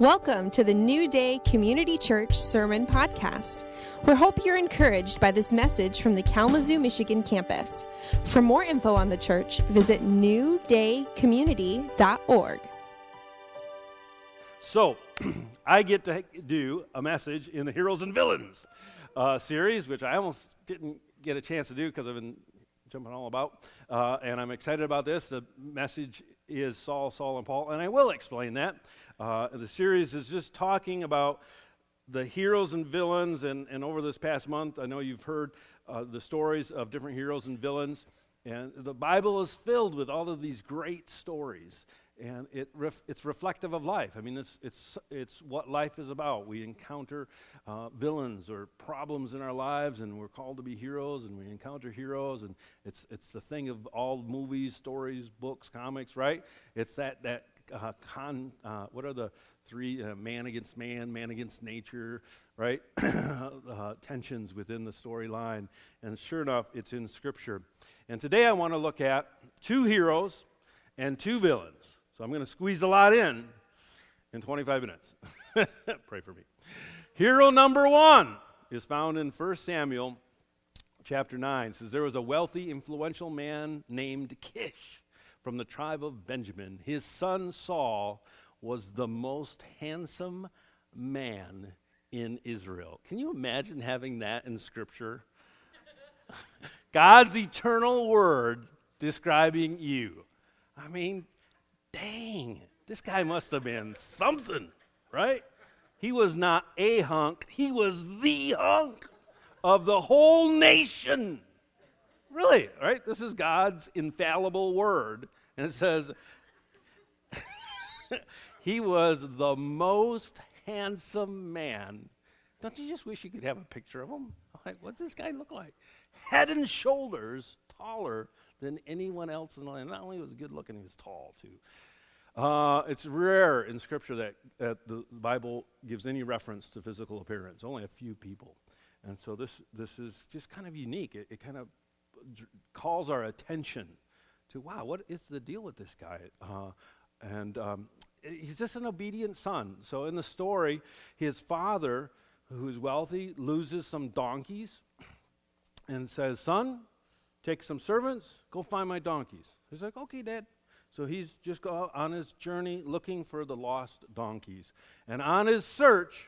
Welcome to the New Day Community Church Sermon Podcast. We hope you're encouraged by this message from the Kalamazoo, Michigan campus. For more info on the church, visit newdaycommunity.org. So, I get to do a message in the Heroes and Villains uh, series, which I almost didn't get a chance to do because I've been jumping all about. Uh, and I'm excited about this. The message is Saul, Saul, and Paul, and I will explain that. Uh, the series is just talking about the heroes and villains, and, and over this past month, I know you've heard uh, the stories of different heroes and villains. And the Bible is filled with all of these great stories, and it ref, it's reflective of life. I mean, it's, it's, it's what life is about. We encounter uh, villains or problems in our lives, and we're called to be heroes, and we encounter heroes, and it's, it's the thing of all movies, stories, books, comics, right? It's that, that uh, con, uh, what are the three uh, man against man, man against nature, right? Uh, tensions within the storyline. And sure enough, it's in Scripture. And today I want to look at two heroes and two villains. So I'm going to squeeze a lot in in 25 minutes. Pray for me. Hero number one is found in 1 Samuel chapter 9. It says, There was a wealthy, influential man named Kish from the tribe of Benjamin. His son Saul was the most handsome man in Israel. Can you imagine having that in Scripture? God's eternal word describing you. I mean, dang, this guy must have been something, right? He was not a hunk, he was the hunk of the whole nation. Really, right? This is God's infallible word. And it says, he was the most handsome man. Don't you just wish you could have a picture of him? Like, what's this guy look like? Head and shoulders taller than anyone else in the land. Not only was he good looking, he was tall too. Uh, it's rare in Scripture that, that the Bible gives any reference to physical appearance. Only a few people. And so this, this is just kind of unique. It, it kind of calls our attention to, wow, what is the deal with this guy? Uh, and um, he's just an obedient son. So in the story, his father, who's wealthy, loses some donkeys and says, Son, take some servants, go find my donkeys. He's like, Okay, Dad. So he's just on his journey looking for the lost donkeys. And on his search,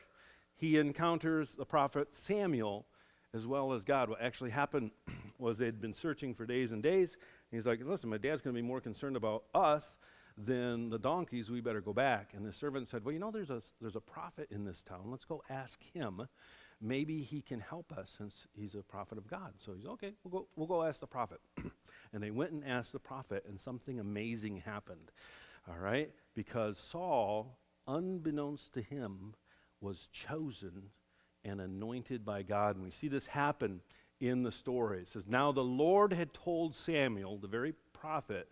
he encounters the prophet Samuel as well as God. What actually happened was they'd been searching for days and days. And he's like, listen, my dad's going to be more concerned about us than the donkeys. We better go back. And the servant said, well, you know, there's a, there's a prophet in this town. Let's go ask him. Maybe he can help us since he's a prophet of God. So he's, okay, we'll go, we'll go ask the prophet. and they went and asked the prophet, and something amazing happened. All right? Because Saul, unbeknownst to him, was chosen and anointed by God. And we see this happen in the story. It says, Now the Lord had told Samuel, the very prophet,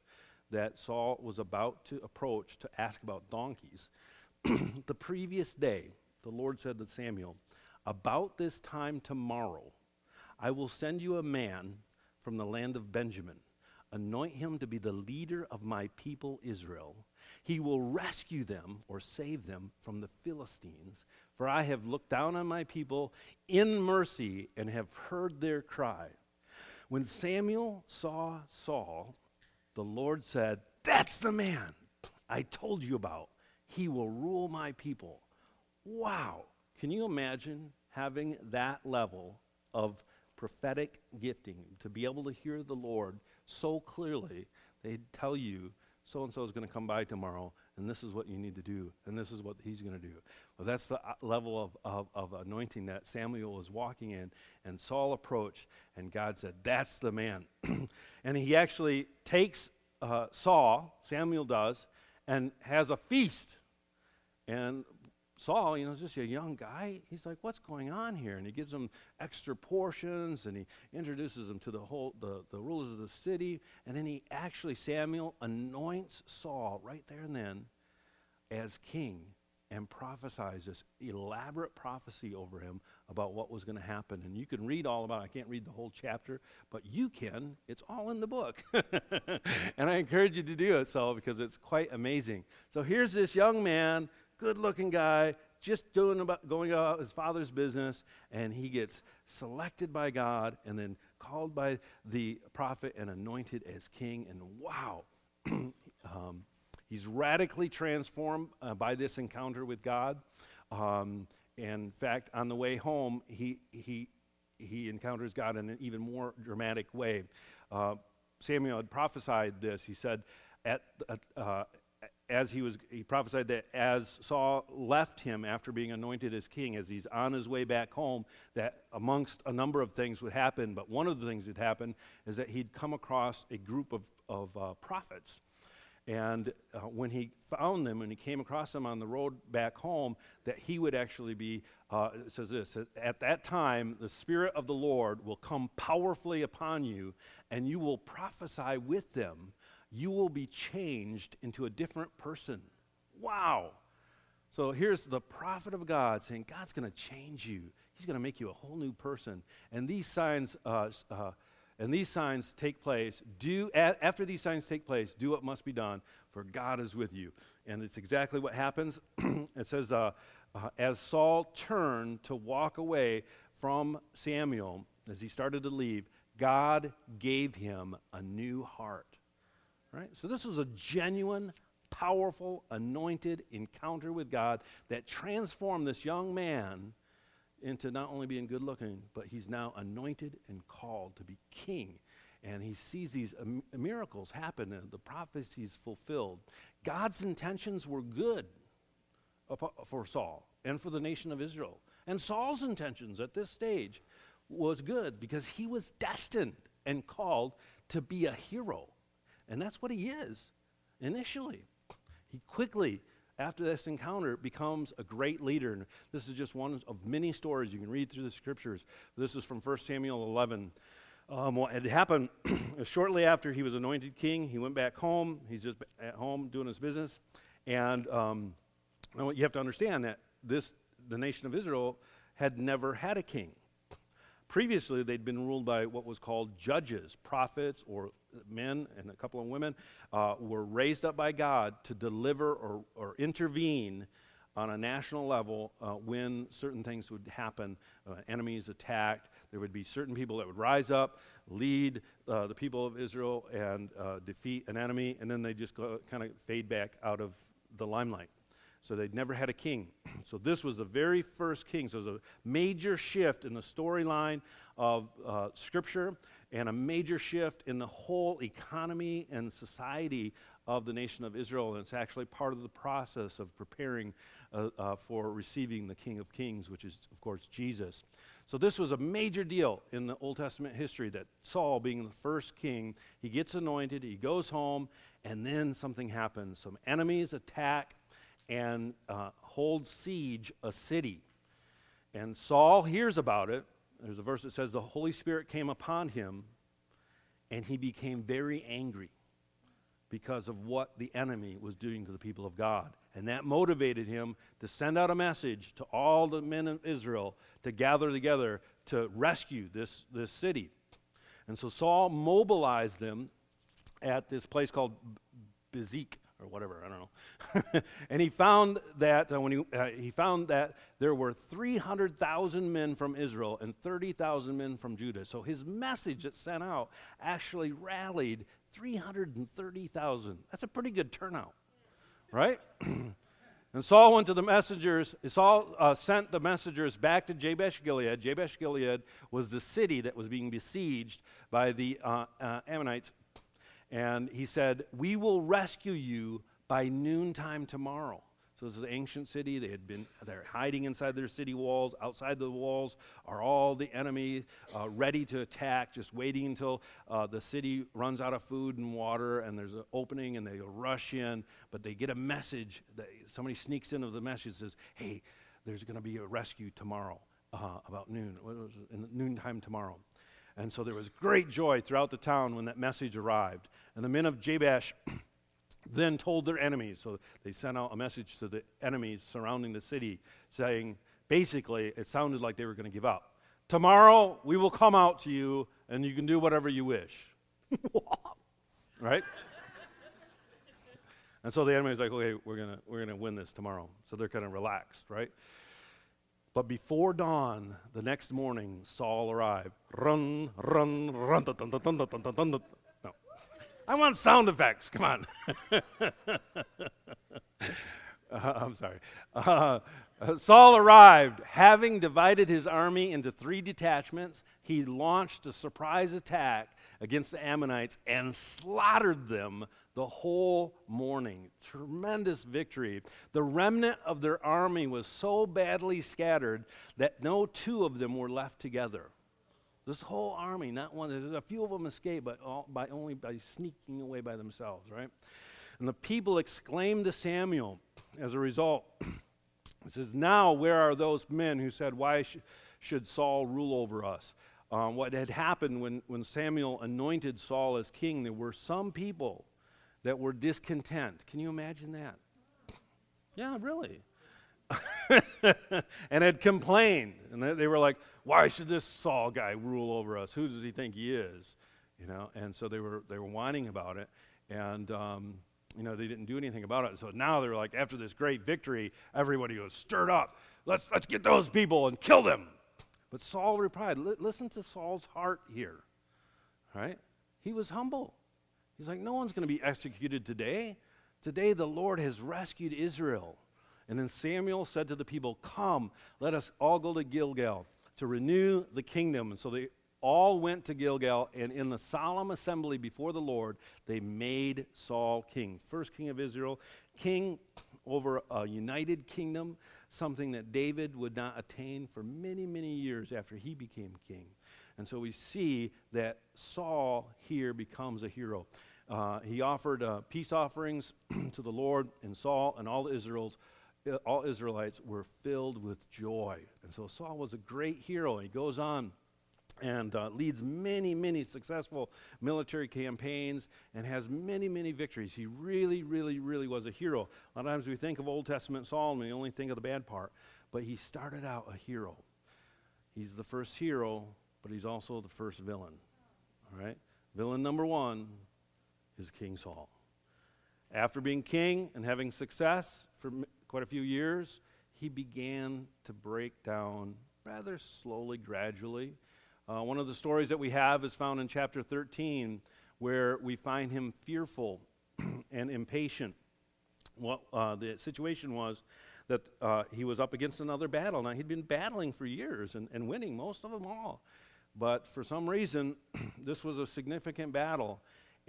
that Saul was about to approach to ask about donkeys. the previous day, the Lord said to Samuel, About this time tomorrow, I will send you a man from the land of Benjamin. Anoint him to be the leader of my people Israel. He will rescue them or save them from the Philistines for I have looked down on my people in mercy and have heard their cry. When Samuel saw Saul, the Lord said, That's the man I told you about. He will rule my people. Wow. Can you imagine having that level of prophetic gifting to be able to hear the Lord so clearly? They'd tell you, so and so is going to come by tomorrow and this is what you need to do, and this is what he's going to do. Well, that's the uh, level of, of, of, anointing that Samuel was walking in, and Saul approached, and God said, That's the man. and he actually takes uh, Saul, Samuel does, and has a feast. And Saul, you know, is just a young guy. He's like, "What's going on here?" And he gives him extra portions, and he introduces him to the whole the, the rulers of the city. And then he actually Samuel anoints Saul right there and then as king, and prophesies this elaborate prophecy over him about what was going to happen. And you can read all about. it. I can't read the whole chapter, but you can. It's all in the book, and I encourage you to do it so because it's quite amazing. So here's this young man good looking guy, just doing about, going about his father's business, and he gets selected by God and then called by the prophet and anointed as king. And wow, um, he's radically transformed uh, by this encounter with God. Um, in fact, on the way home, he, he, he encounters God in an even more dramatic way. Uh, Samuel had prophesied this. He said, at, uh, as he was, he prophesied that as Saul left him after being anointed as king, as he's on his way back home, that amongst a number of things would happen. But one of the things that happened is that he'd come across a group of, of uh, prophets. And uh, when he found them, when he came across them on the road back home, that he would actually be, uh, it says this, at that time, the Spirit of the Lord will come powerfully upon you, and you will prophesy with them you will be changed into a different person. Wow. So here's the prophet of God saying, God's going to change you. He's going to make you a whole new person. And these signs, uh, uh, and these signs take place. Do a- after these signs take place, do what must be done, for God is with you. And it's exactly what happens. it says, uh, uh, as Saul turned to walk away from Samuel, as he started to leave, God gave him a new heart. Right? So this was a genuine, powerful, anointed encounter with God that transformed this young man into not only being good looking, but he's now anointed and called to be king. And he sees these um, miracles happen and the prophecies fulfilled. God's intentions were good for Saul and for the nation of Israel. And Saul's intentions at this stage was good because he was destined and called to be a hero. And that's what he is initially. He quickly, after this encounter, becomes a great leader. And this is just one of many stories you can read through the scriptures. This is from 1 Samuel 11. Um, what had happened shortly after he was anointed king, he went back home. He's just at home doing his business. And um, you have to understand that this, the nation of Israel had never had a king. Previously, they'd been ruled by what was called judges, prophets, or men and a couple of women uh, were raised up by God to deliver or, or intervene on a national level uh, when certain things would happen, uh, enemies attacked. There would be certain people that would rise up, lead uh, the people of Israel, and uh, defeat an enemy, and then they just kind of fade back out of the limelight. So they'd never had a king. so this was the very first king. So it was a major shift in the storyline of uh, Scripture and a major shift in the whole economy and society of the nation of Israel. And it's actually part of the process of preparing uh, uh, for receiving the King of Kings, which is, of course, Jesus. So this was a major deal in the Old Testament history that Saul, being the first king, he gets anointed, he goes home, and then something happens. Some enemies attack and uh, hold siege a city. And Saul hears about it. There's a verse that says, The Holy Spirit came upon him, and he became very angry because of what the enemy was doing to the people of God. And that motivated him to send out a message to all the men of Israel to gather together to rescue this, this city. And so Saul mobilized them at this place called Bezek or whatever, I don't know. and he found that uh, when he, uh, he found that there were 300,000 men from Israel and 30,000 men from Judah. So his message that sent out actually rallied 330,000. That's a pretty good turnout, right? and Saul went to the messengers. Saul uh, sent the messengers back to Jabesh Gilead. Jabesh Gilead was the city that was being besieged by the uh, uh, Ammonites and he said, We will rescue you by noontime tomorrow. So this is an ancient city. They had been they're hiding inside their city walls. Outside the walls are all the enemy uh, ready to attack, just waiting until uh, the city runs out of food and water, and there's an opening, and they rush in. But they get a message. That somebody sneaks into the message says, "Hey, there's going to be a rescue tomorrow uh, about noon, in noontime tomorrow." And so there was great joy throughout the town when that message arrived. And the men of Jabesh then told their enemies. So they sent out a message to the enemies surrounding the city saying, basically, it sounded like they were going to give up. Tomorrow we will come out to you and you can do whatever you wish. right? And so the enemy's like, okay, we're gonna we're gonna win this tomorrow. So they're kind of relaxed, right? But before dawn, the next morning, Saul arrived. Run, run, run, dun, dun, dun, dun, dun, dun, dun, dun. No. I want sound effects. Come on. uh, I'm sorry. Uh, Saul arrived. Having divided his army into three detachments, he launched a surprise attack against the Ammonites and slaughtered them the whole morning. Tremendous victory. The remnant of their army was so badly scattered that no two of them were left together. This whole army, not one, there's a few of them escaped, but all, by only by sneaking away by themselves, right? And the people exclaimed to Samuel as a result. It says, Now where are those men who said, Why sh- should Saul rule over us? Um, what had happened when, when Samuel anointed Saul as king, there were some people that were discontent. Can you imagine that? Yeah, really. and had complained. And they were like, why should this Saul guy rule over us? Who does he think he is? You know, and so they were, they were whining about it. And, um, you know, they didn't do anything about it. So now they're like, after this great victory, everybody goes stirred up. Let's, let's get those people and kill them. But Saul replied, listen to Saul's heart here. Right? He was humble. He's like, no one's going to be executed today. Today the Lord has rescued Israel. And then Samuel said to the people, Come, let us all go to Gilgal to renew the kingdom. And so they all went to Gilgal, and in the solemn assembly before the Lord, they made Saul king. First king of Israel, king over a united kingdom, something that David would not attain for many, many years after he became king. And so we see that Saul here becomes a hero. Uh, he offered uh, peace offerings to the Lord, and Saul and all Israel's uh, all Israelites were filled with joy. And so Saul was a great hero. He goes on and uh, leads many, many successful military campaigns and has many, many victories. He really, really, really was a hero. A lot of times we think of Old Testament Saul and we only think of the bad part, but he started out a hero. He's the first hero, but he's also the first villain. All right? Villain number one is King Saul. After being king and having success for quite a few years, he began to break down rather slowly, gradually. Uh, one of the stories that we have is found in chapter 13, where we find him fearful and impatient. What uh, the situation was that uh, he was up against another battle. Now, he'd been battling for years and, and winning most of them all. But for some reason, this was a significant battle,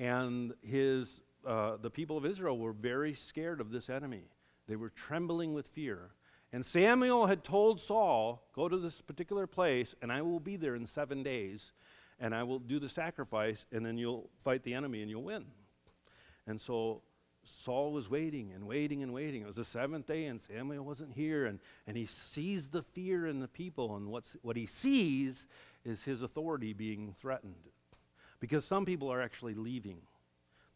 and his, uh, the people of Israel were very scared of this enemy. They were trembling with fear. And Samuel had told Saul, Go to this particular place, and I will be there in seven days, and I will do the sacrifice, and then you'll fight the enemy and you'll win. And so Saul was waiting and waiting and waiting. It was the seventh day, and Samuel wasn't here, and, and he sees the fear in the people, and what's, what he sees is his authority being threatened because some people are actually leaving.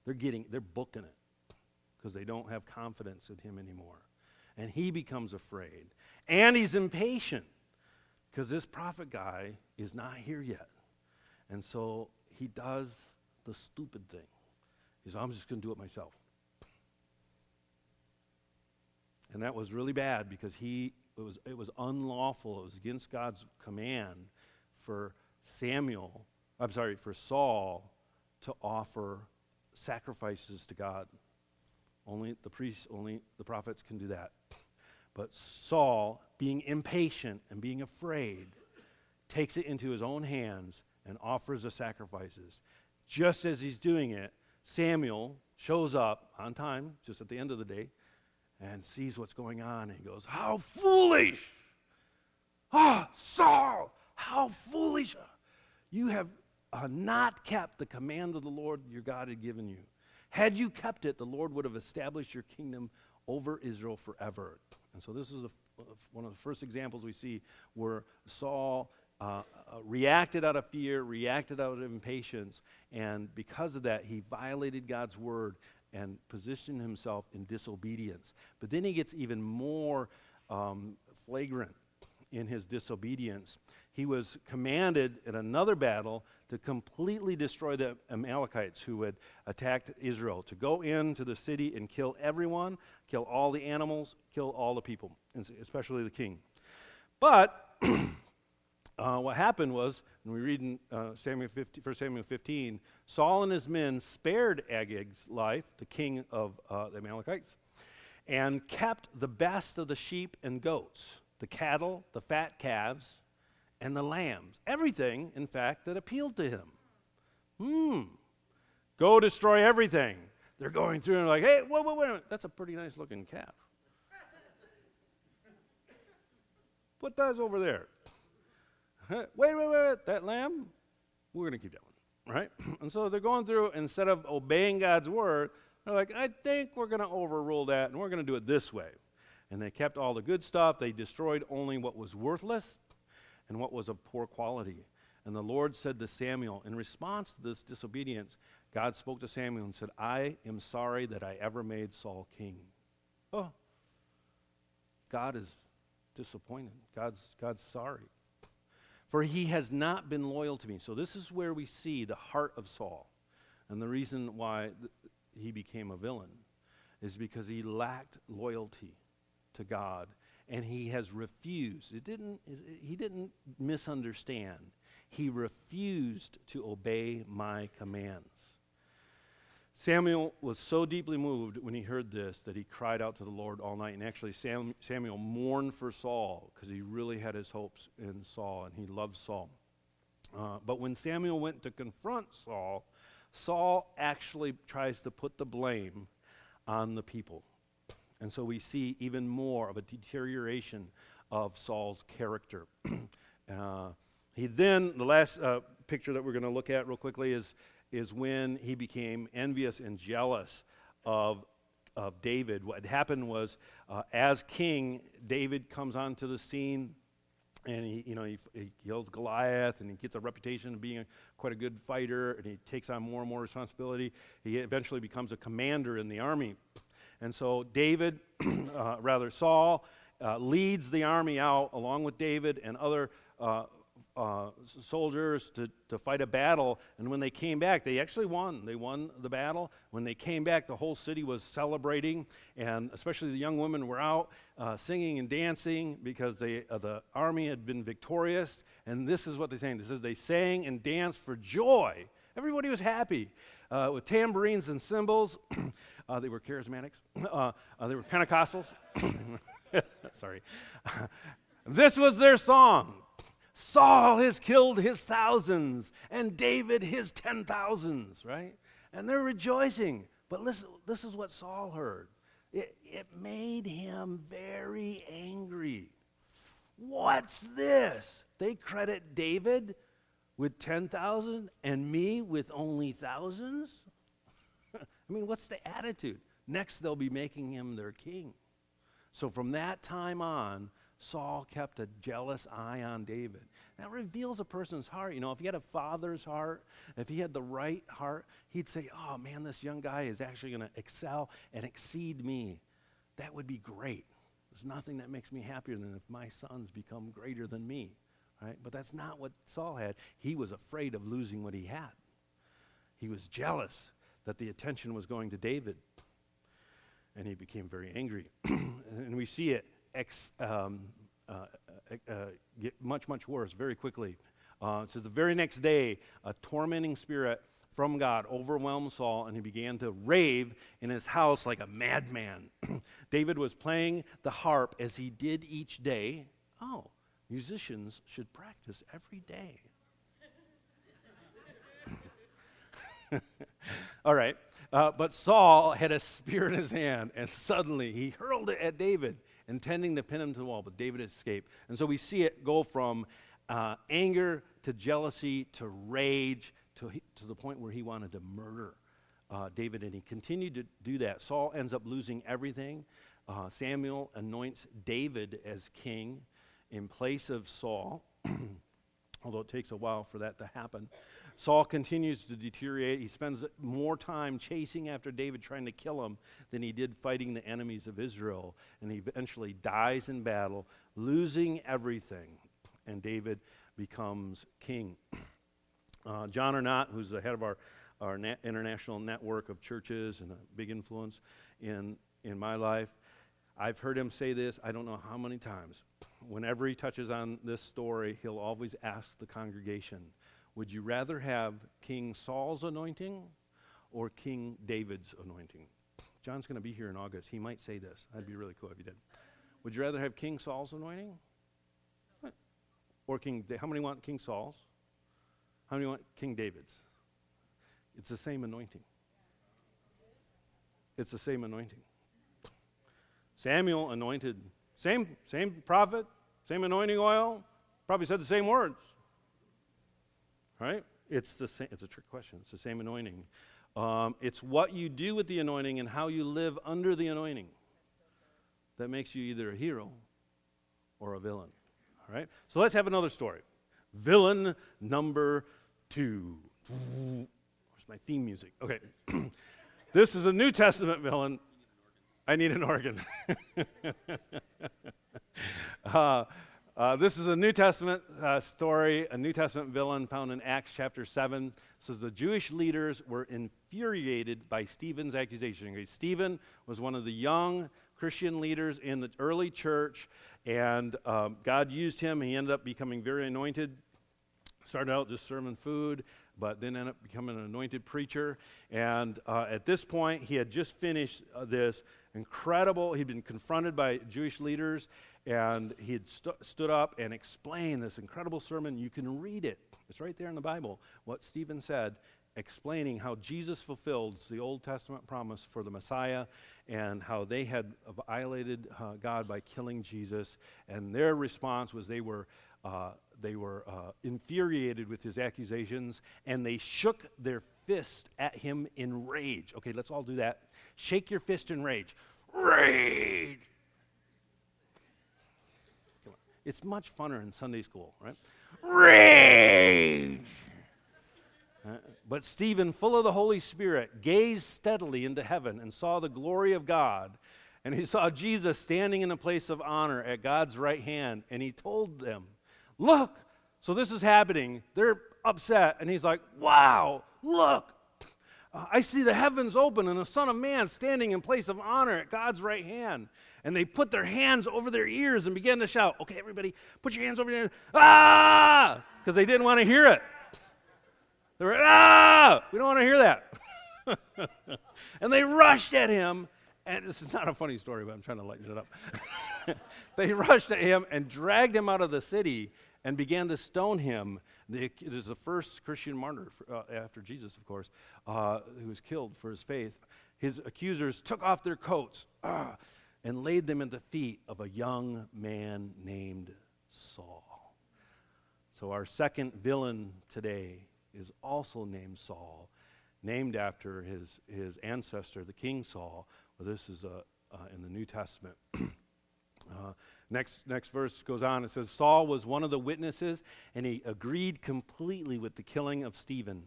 They're getting, they're booking it because they don't have confidence in him anymore. And he becomes afraid. And he's impatient because this prophet guy is not here yet. And so he does the stupid thing. He's, I'm just going to do it myself. And that was really bad because he, it was, it was unlawful. It was against God's command for Samuel I'm sorry, for Saul to offer sacrifices to God. Only the priests, only the prophets can do that. But Saul, being impatient and being afraid, takes it into his own hands and offers the sacrifices. Just as he's doing it, Samuel shows up on time, just at the end of the day, and sees what's going on and goes, How foolish! Ah, Saul, how foolish! You have uh, not kept the command of the Lord your God had given you. Had you kept it, the Lord would have established your kingdom over Israel forever. And so, this is a, one of the first examples we see where Saul uh, uh, reacted out of fear, reacted out of impatience, and because of that, he violated God's word and positioned himself in disobedience. But then he gets even more um, flagrant in his disobedience, he was commanded in another battle to completely destroy the Amalekites who had attacked Israel, to go into the city and kill everyone, kill all the animals, kill all the people, especially the king. But uh, what happened was, and we read in uh, Samuel 50, 1 Samuel 15, Saul and his men spared Agag's life, the king of uh, the Amalekites, and kept the best of the sheep and goats, the cattle, the fat calves, and the lambs. Everything, in fact, that appealed to him. Hmm. Go destroy everything. They're going through and they're like, hey, wait, wait, wait, a minute. that's a pretty nice looking calf. Put that over there. Wait, wait, wait, wait, that lamb, we're going to keep that one, right? and so they're going through, instead of obeying God's word, they're like, I think we're going to overrule that and we're going to do it this way. And they kept all the good stuff. They destroyed only what was worthless and what was of poor quality. And the Lord said to Samuel, in response to this disobedience, God spoke to Samuel and said, I am sorry that I ever made Saul king. Oh, God is disappointed. God's, God's sorry. For he has not been loyal to me. So, this is where we see the heart of Saul. And the reason why he became a villain is because he lacked loyalty to God and he has refused. It didn't, he didn't misunderstand. He refused to obey my commands. Samuel was so deeply moved when he heard this that he cried out to the Lord all night. And actually, Sam, Samuel mourned for Saul because he really had his hopes in Saul and he loved Saul. Uh, but when Samuel went to confront Saul, Saul actually tries to put the blame on the people. And so we see even more of a deterioration of Saul's character. uh, he then, the last uh, picture that we're going to look at real quickly is, is when he became envious and jealous of, of David. What happened was, uh, as king, David comes onto the scene and he, you know, he, he, kills Goliath, and he gets a reputation of being a, quite a good fighter, and he takes on more and more responsibility. He eventually becomes a commander in the army. And so David, uh, rather Saul, uh, leads the army out along with David and other uh, uh, soldiers to, to fight a battle. And when they came back, they actually won. They won the battle. When they came back, the whole city was celebrating, and especially the young women were out uh, singing and dancing because they, uh, the army had been victorious. And this is what they sang. This is they sang and danced for joy. Everybody was happy uh, with tambourines and cymbals. Uh, they were charismatics. Uh, uh, they were Pentecostals. Sorry. this was their song. Saul has killed his thousands, and David his ten thousands, right? And they're rejoicing. But listen, this is what Saul heard. It, it made him very angry. What's this? They credit David with 10,000 and me with only thousands? I mean, what's the attitude? Next, they'll be making him their king. So from that time on, Saul kept a jealous eye on David. That reveals a person's heart. You know, if he had a father's heart, if he had the right heart, he'd say, Oh man, this young guy is actually going to excel and exceed me. That would be great. There's nothing that makes me happier than if my sons become greater than me. Right? But that's not what Saul had. He was afraid of losing what he had. He was jealous that the attention was going to David. And he became very angry. and we see it ex, um, uh, uh, uh, get much, much worse very quickly. Uh, so the very next day, a tormenting spirit from God overwhelmed Saul, and he began to rave in his house like a madman. David was playing the harp as he did each day. Oh, musicians should practice every day. All right. Uh, but Saul had a spear in his hand, and suddenly he hurled it at David, intending to pin him to the wall. But David escaped. And so we see it go from uh, anger to jealousy to rage to, to the point where he wanted to murder uh, David, and he continued to do that. Saul ends up losing everything. Uh, Samuel anoints David as king in place of Saul, although it takes a while for that to happen. Saul continues to deteriorate. He spends more time chasing after David, trying to kill him, than he did fighting the enemies of Israel. And he eventually dies in battle, losing everything. And David becomes king. Uh, John Arnott, who's the head of our, our na- international network of churches and a big influence in, in my life, I've heard him say this, I don't know how many times. Whenever he touches on this story, he'll always ask the congregation, Would you rather have King Saul's anointing or King David's anointing? John's going to be here in August. He might say this. That'd be really cool if he did. Would you rather have King Saul's anointing? Or King, how many want King Saul's? How many want King David's? It's the same anointing. It's the same anointing. Samuel anointed, same, same prophet, same anointing oil, probably said the same words. Right? It's the same, it's a trick question. It's the same anointing. Um, it's what you do with the anointing and how you live under the anointing that makes you either a hero or a villain. All right? So let's have another story. Villain number two. Where's my theme music? Okay. this is a New Testament villain. I need an organ. uh, uh, this is a New Testament uh, story, a New Testament villain found in Acts chapter 7. It says the Jewish leaders were infuriated by Stephen's accusation. Okay, Stephen was one of the young Christian leaders in the early church, and um, God used him. He ended up becoming very anointed. Started out just serving food, but then ended up becoming an anointed preacher. And uh, at this point, he had just finished uh, this incredible, he'd been confronted by Jewish leaders, and he had stu- stood up and explained this incredible sermon. You can read it, it's right there in the Bible, what Stephen said, explaining how Jesus fulfills the Old Testament promise for the Messiah and how they had violated uh, God by killing Jesus. And their response was they were. Uh, they were uh, infuriated with his accusations and they shook their fist at him in rage. Okay, let's all do that. Shake your fist in rage. Rage! It's much funner in Sunday school, right? Rage! Uh, but Stephen, full of the Holy Spirit, gazed steadily into heaven and saw the glory of God. And he saw Jesus standing in a place of honor at God's right hand. And he told them, Look, so this is happening. They're upset. And he's like, Wow, look. I see the heavens open and the Son of Man standing in place of honor at God's right hand. And they put their hands over their ears and began to shout, Okay, everybody, put your hands over your ears. Ah! Because they didn't want to hear it. They were, ah, we don't want to hear that. and they rushed at him. And this is not a funny story, but I'm trying to lighten it up. they rushed at him and dragged him out of the city and began to stone him. The, it is the first Christian martyr uh, after Jesus, of course, uh, who was killed for his faith. His accusers took off their coats ah, and laid them at the feet of a young man named Saul. So, our second villain today is also named Saul, named after his, his ancestor, the King Saul. Well, this is uh, uh, in the New Testament. uh, next, next verse goes on. It says, Saul was one of the witnesses, and he agreed completely with the killing of Stephen.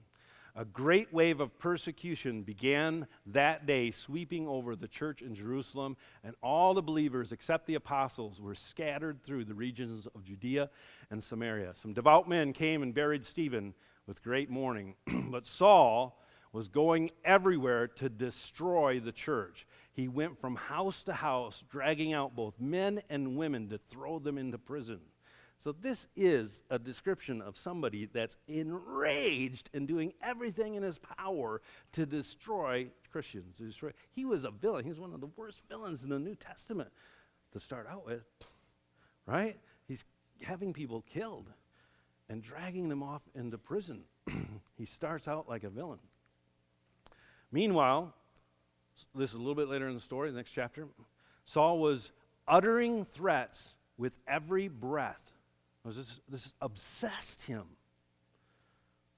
A great wave of persecution began that day, sweeping over the church in Jerusalem, and all the believers, except the apostles, were scattered through the regions of Judea and Samaria. Some devout men came and buried Stephen with great mourning. but Saul was going everywhere to destroy the church. He went from house to house, dragging out both men and women to throw them into prison. So, this is a description of somebody that's enraged and doing everything in his power to destroy Christians. To destroy. He was a villain. He's one of the worst villains in the New Testament to start out with, right? He's having people killed and dragging them off into prison. he starts out like a villain. Meanwhile, this is a little bit later in the story, the next chapter, Saul was uttering threats with every breath. This, this obsessed him,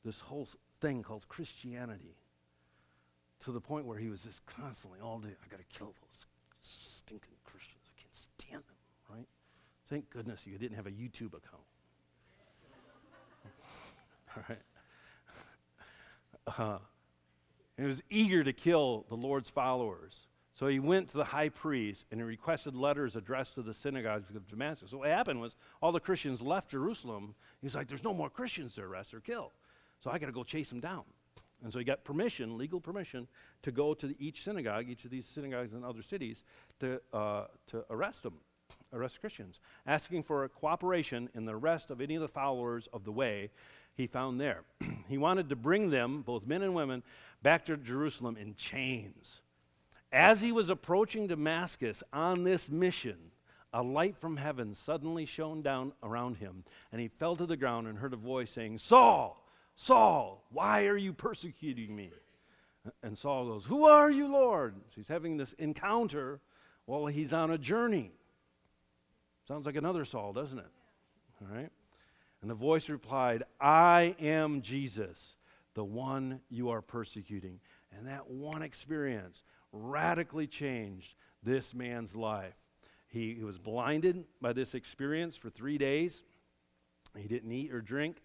this whole thing called Christianity, to the point where he was just constantly, all day, I got to kill those stinking Christians. I can't stand them, right? Thank goodness you didn't have a YouTube account. All right. uh, and he was eager to kill the Lord's followers. So he went to the high priest and he requested letters addressed to the synagogues of Damascus. So what happened was all the Christians left Jerusalem. He's like, there's no more Christians to arrest or kill. So I got to go chase them down. And so he got permission, legal permission, to go to each synagogue, each of these synagogues in other cities, to, uh, to arrest them, arrest Christians, asking for cooperation in the arrest of any of the followers of the way he found there. he wanted to bring them, both men and women, back to Jerusalem in chains. As he was approaching Damascus on this mission, a light from heaven suddenly shone down around him, and he fell to the ground and heard a voice saying, Saul, Saul, why are you persecuting me? And Saul goes, Who are you, Lord? So he's having this encounter while he's on a journey. Sounds like another Saul, doesn't it? All right. And the voice replied, I am Jesus, the one you are persecuting. And that one experience radically changed this man's life. He, he was blinded by this experience for three days. He didn't eat or drink.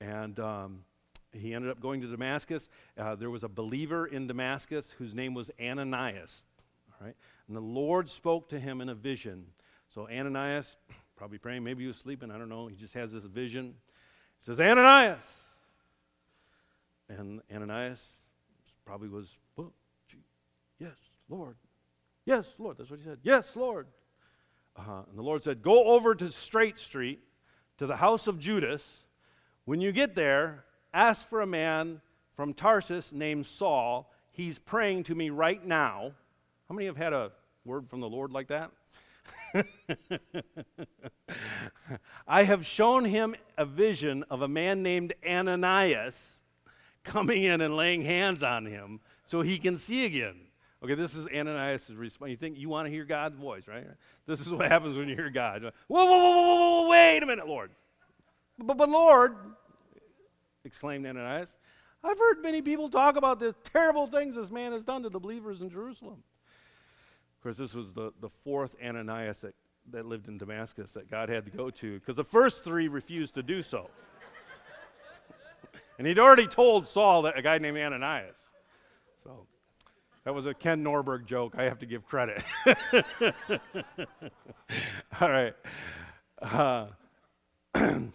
And um, he ended up going to Damascus. Uh, there was a believer in Damascus whose name was Ananias. All right? And the Lord spoke to him in a vision. So Ananias, probably praying, maybe he was sleeping, I don't know. He just has this vision. He says, Ananias. And Ananias probably was, yes, Lord. Yes, Lord. That's what he said. Yes, Lord. Uh-huh. And the Lord said, Go over to Straight Street to the house of Judas. When you get there, ask for a man from Tarsus named Saul. He's praying to me right now. How many have had a word from the Lord like that? I have shown him a vision of a man named Ananias coming in and laying hands on him so he can see again. Okay, this is Ananias' response. You think you want to hear God's voice, right? This is what happens when you hear God. Whoa, whoa, whoa, whoa, whoa, wait a minute, Lord. But, but Lord, exclaimed Ananias, I've heard many people talk about the terrible things this man has done to the believers in Jerusalem. Of course, this was the, the fourth Ananias that, that lived in Damascus that God had to go to because the first three refused to do so. and he'd already told Saul that a guy named Ananias. So that was a Ken Norberg joke. I have to give credit. All right. Uh, and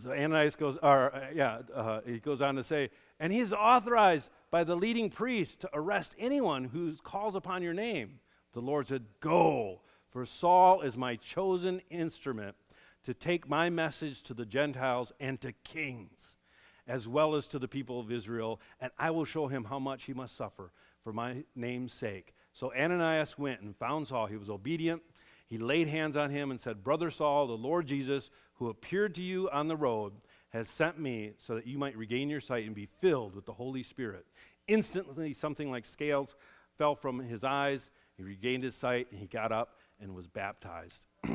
so Ananias goes, or uh, yeah, uh, he goes on to say, and he's authorized by the leading priest to arrest anyone who calls upon your name. The Lord said, Go, for Saul is my chosen instrument to take my message to the Gentiles and to kings, as well as to the people of Israel, and I will show him how much he must suffer for my name's sake. So Ananias went and found Saul. He was obedient. He laid hands on him and said, Brother Saul, the Lord Jesus, who appeared to you on the road, has sent me so that you might regain your sight and be filled with the Holy Spirit. Instantly, something like scales fell from his eyes he regained his sight and he got up and was baptized.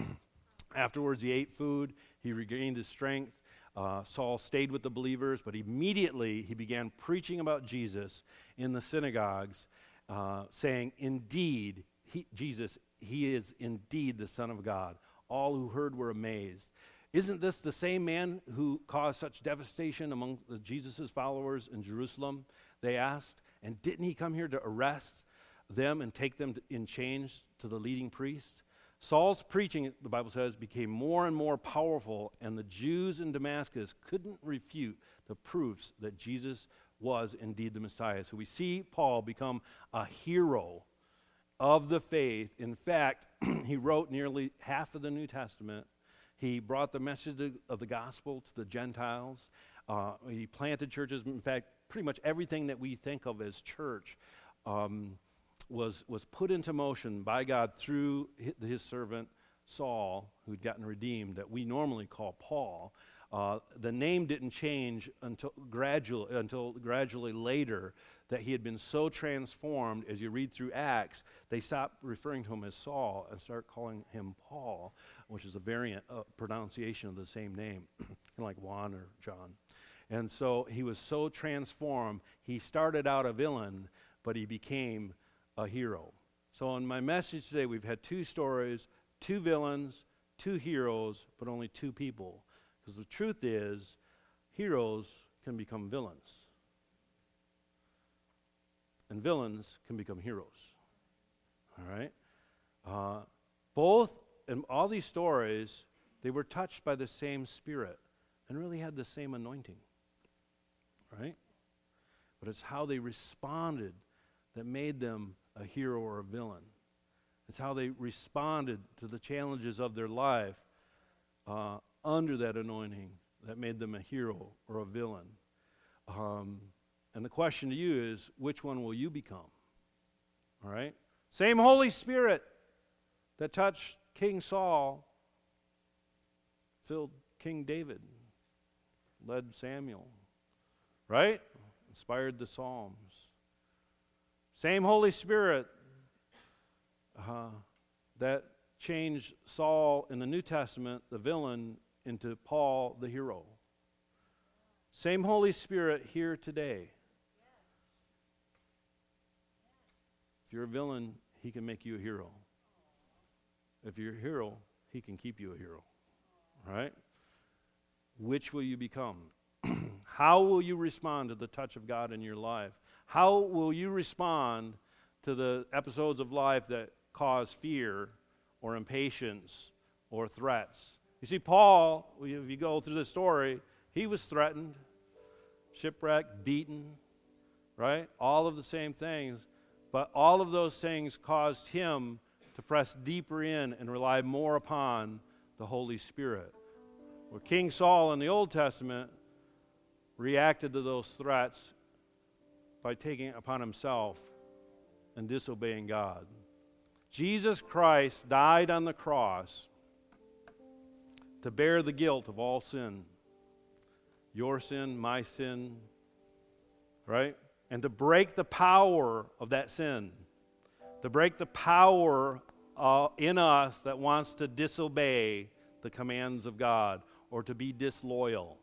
Afterwards, he ate food, he regained his strength. Uh, Saul stayed with the believers, but immediately he began preaching about Jesus in the synagogues, uh, saying, Indeed, he, Jesus, he is indeed the Son of God. All who heard were amazed. Isn't this the same man who caused such devastation among Jesus' followers in Jerusalem? They asked. And didn't he come here to arrest them and take them in chains to the leading priests. Saul's preaching, the Bible says, became more and more powerful, and the Jews in Damascus couldn't refute the proofs that Jesus was indeed the Messiah. So we see Paul become a hero of the faith. In fact, he wrote nearly half of the New Testament. He brought the message of the gospel to the Gentiles. Uh, he planted churches. In fact, pretty much everything that we think of as church. Um, was, was put into motion by God through his servant Saul, who'd gotten redeemed, that we normally call Paul. Uh, the name didn't change until, gradual, until gradually later that he had been so transformed as you read through Acts, they stopped referring to him as Saul and start calling him Paul, which is a variant uh, pronunciation of the same name, like Juan or John. And so he was so transformed, he started out a villain, but he became a hero. So, in my message today, we've had two stories, two villains, two heroes, but only two people. Because the truth is, heroes can become villains. and villains can become heroes. All right? Uh, both, in all these stories, they were touched by the same Spirit and really had the same anointing. Right? But it's how they responded that made them a hero or a villain. It's how they responded to the challenges of their life uh, under that anointing that made them a hero or a villain. Um, and the question to you is which one will you become? All right? Same Holy Spirit that touched King Saul filled King David, led Samuel, right? Inspired the Psalms. Same Holy Spirit uh, that changed Saul in the New Testament, the villain, into Paul, the hero. Same Holy Spirit here today. If you're a villain, he can make you a hero. If you're a hero, he can keep you a hero. Right? Which will you become? How will you respond to the touch of God in your life? How will you respond to the episodes of life that cause fear or impatience or threats? You see, Paul, if you go through the story, he was threatened, shipwrecked, beaten, right? All of the same things. But all of those things caused him to press deeper in and rely more upon the Holy Spirit. Where King Saul in the Old Testament reacted to those threats by taking upon himself and disobeying God. Jesus Christ died on the cross to bear the guilt of all sin your sin, my sin, right? And to break the power of that sin, to break the power uh, in us that wants to disobey the commands of God or to be disloyal.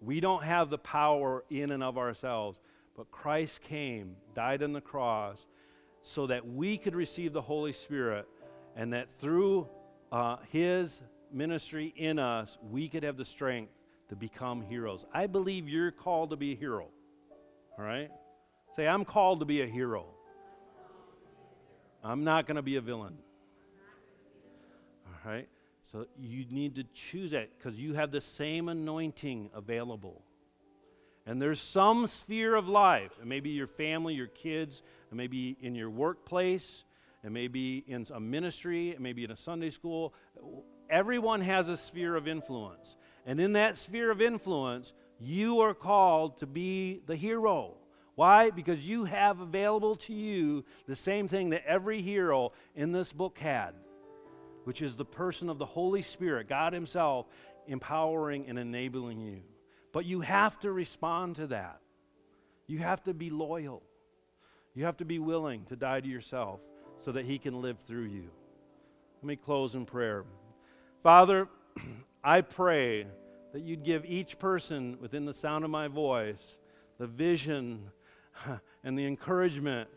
We don't have the power in and of ourselves, but Christ came, died on the cross, so that we could receive the Holy Spirit and that through uh, His ministry in us, we could have the strength to become heroes. I believe you're called to be a hero. All right? Say, I'm called to be a hero. I'm not going to be a villain. All right? So you need to choose that because you have the same anointing available. And there's some sphere of life, and maybe your family, your kids, and maybe in your workplace, and maybe in a ministry, and maybe in a Sunday school. Everyone has a sphere of influence. And in that sphere of influence, you are called to be the hero. Why? Because you have available to you the same thing that every hero in this book had, which is the person of the Holy Spirit, God Himself, empowering and enabling you. But you have to respond to that. You have to be loyal. You have to be willing to die to yourself so that He can live through you. Let me close in prayer. Father, I pray that you'd give each person within the sound of my voice the vision and the encouragement,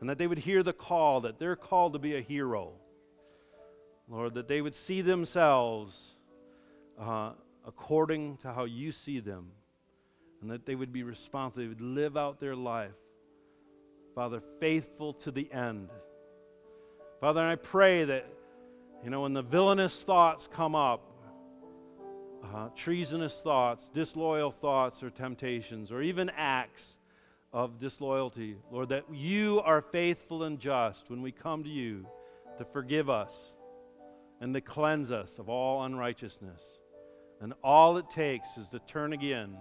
and that they would hear the call that they're called to be a hero. Lord, that they would see themselves uh, according to how you see them, and that they would be responsible, they would live out their life, Father, faithful to the end. Father, and I pray that, you know, when the villainous thoughts come up, uh, treasonous thoughts, disloyal thoughts or temptations, or even acts of disloyalty. Lord, that you are faithful and just when we come to you to forgive us and to cleanse us of all unrighteousness. And all it takes is to turn again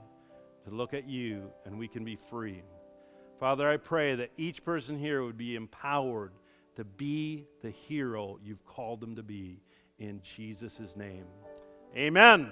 to look at you, and we can be free. Father, I pray that each person here would be empowered to be the hero you've called them to be. In Jesus' name. Amen.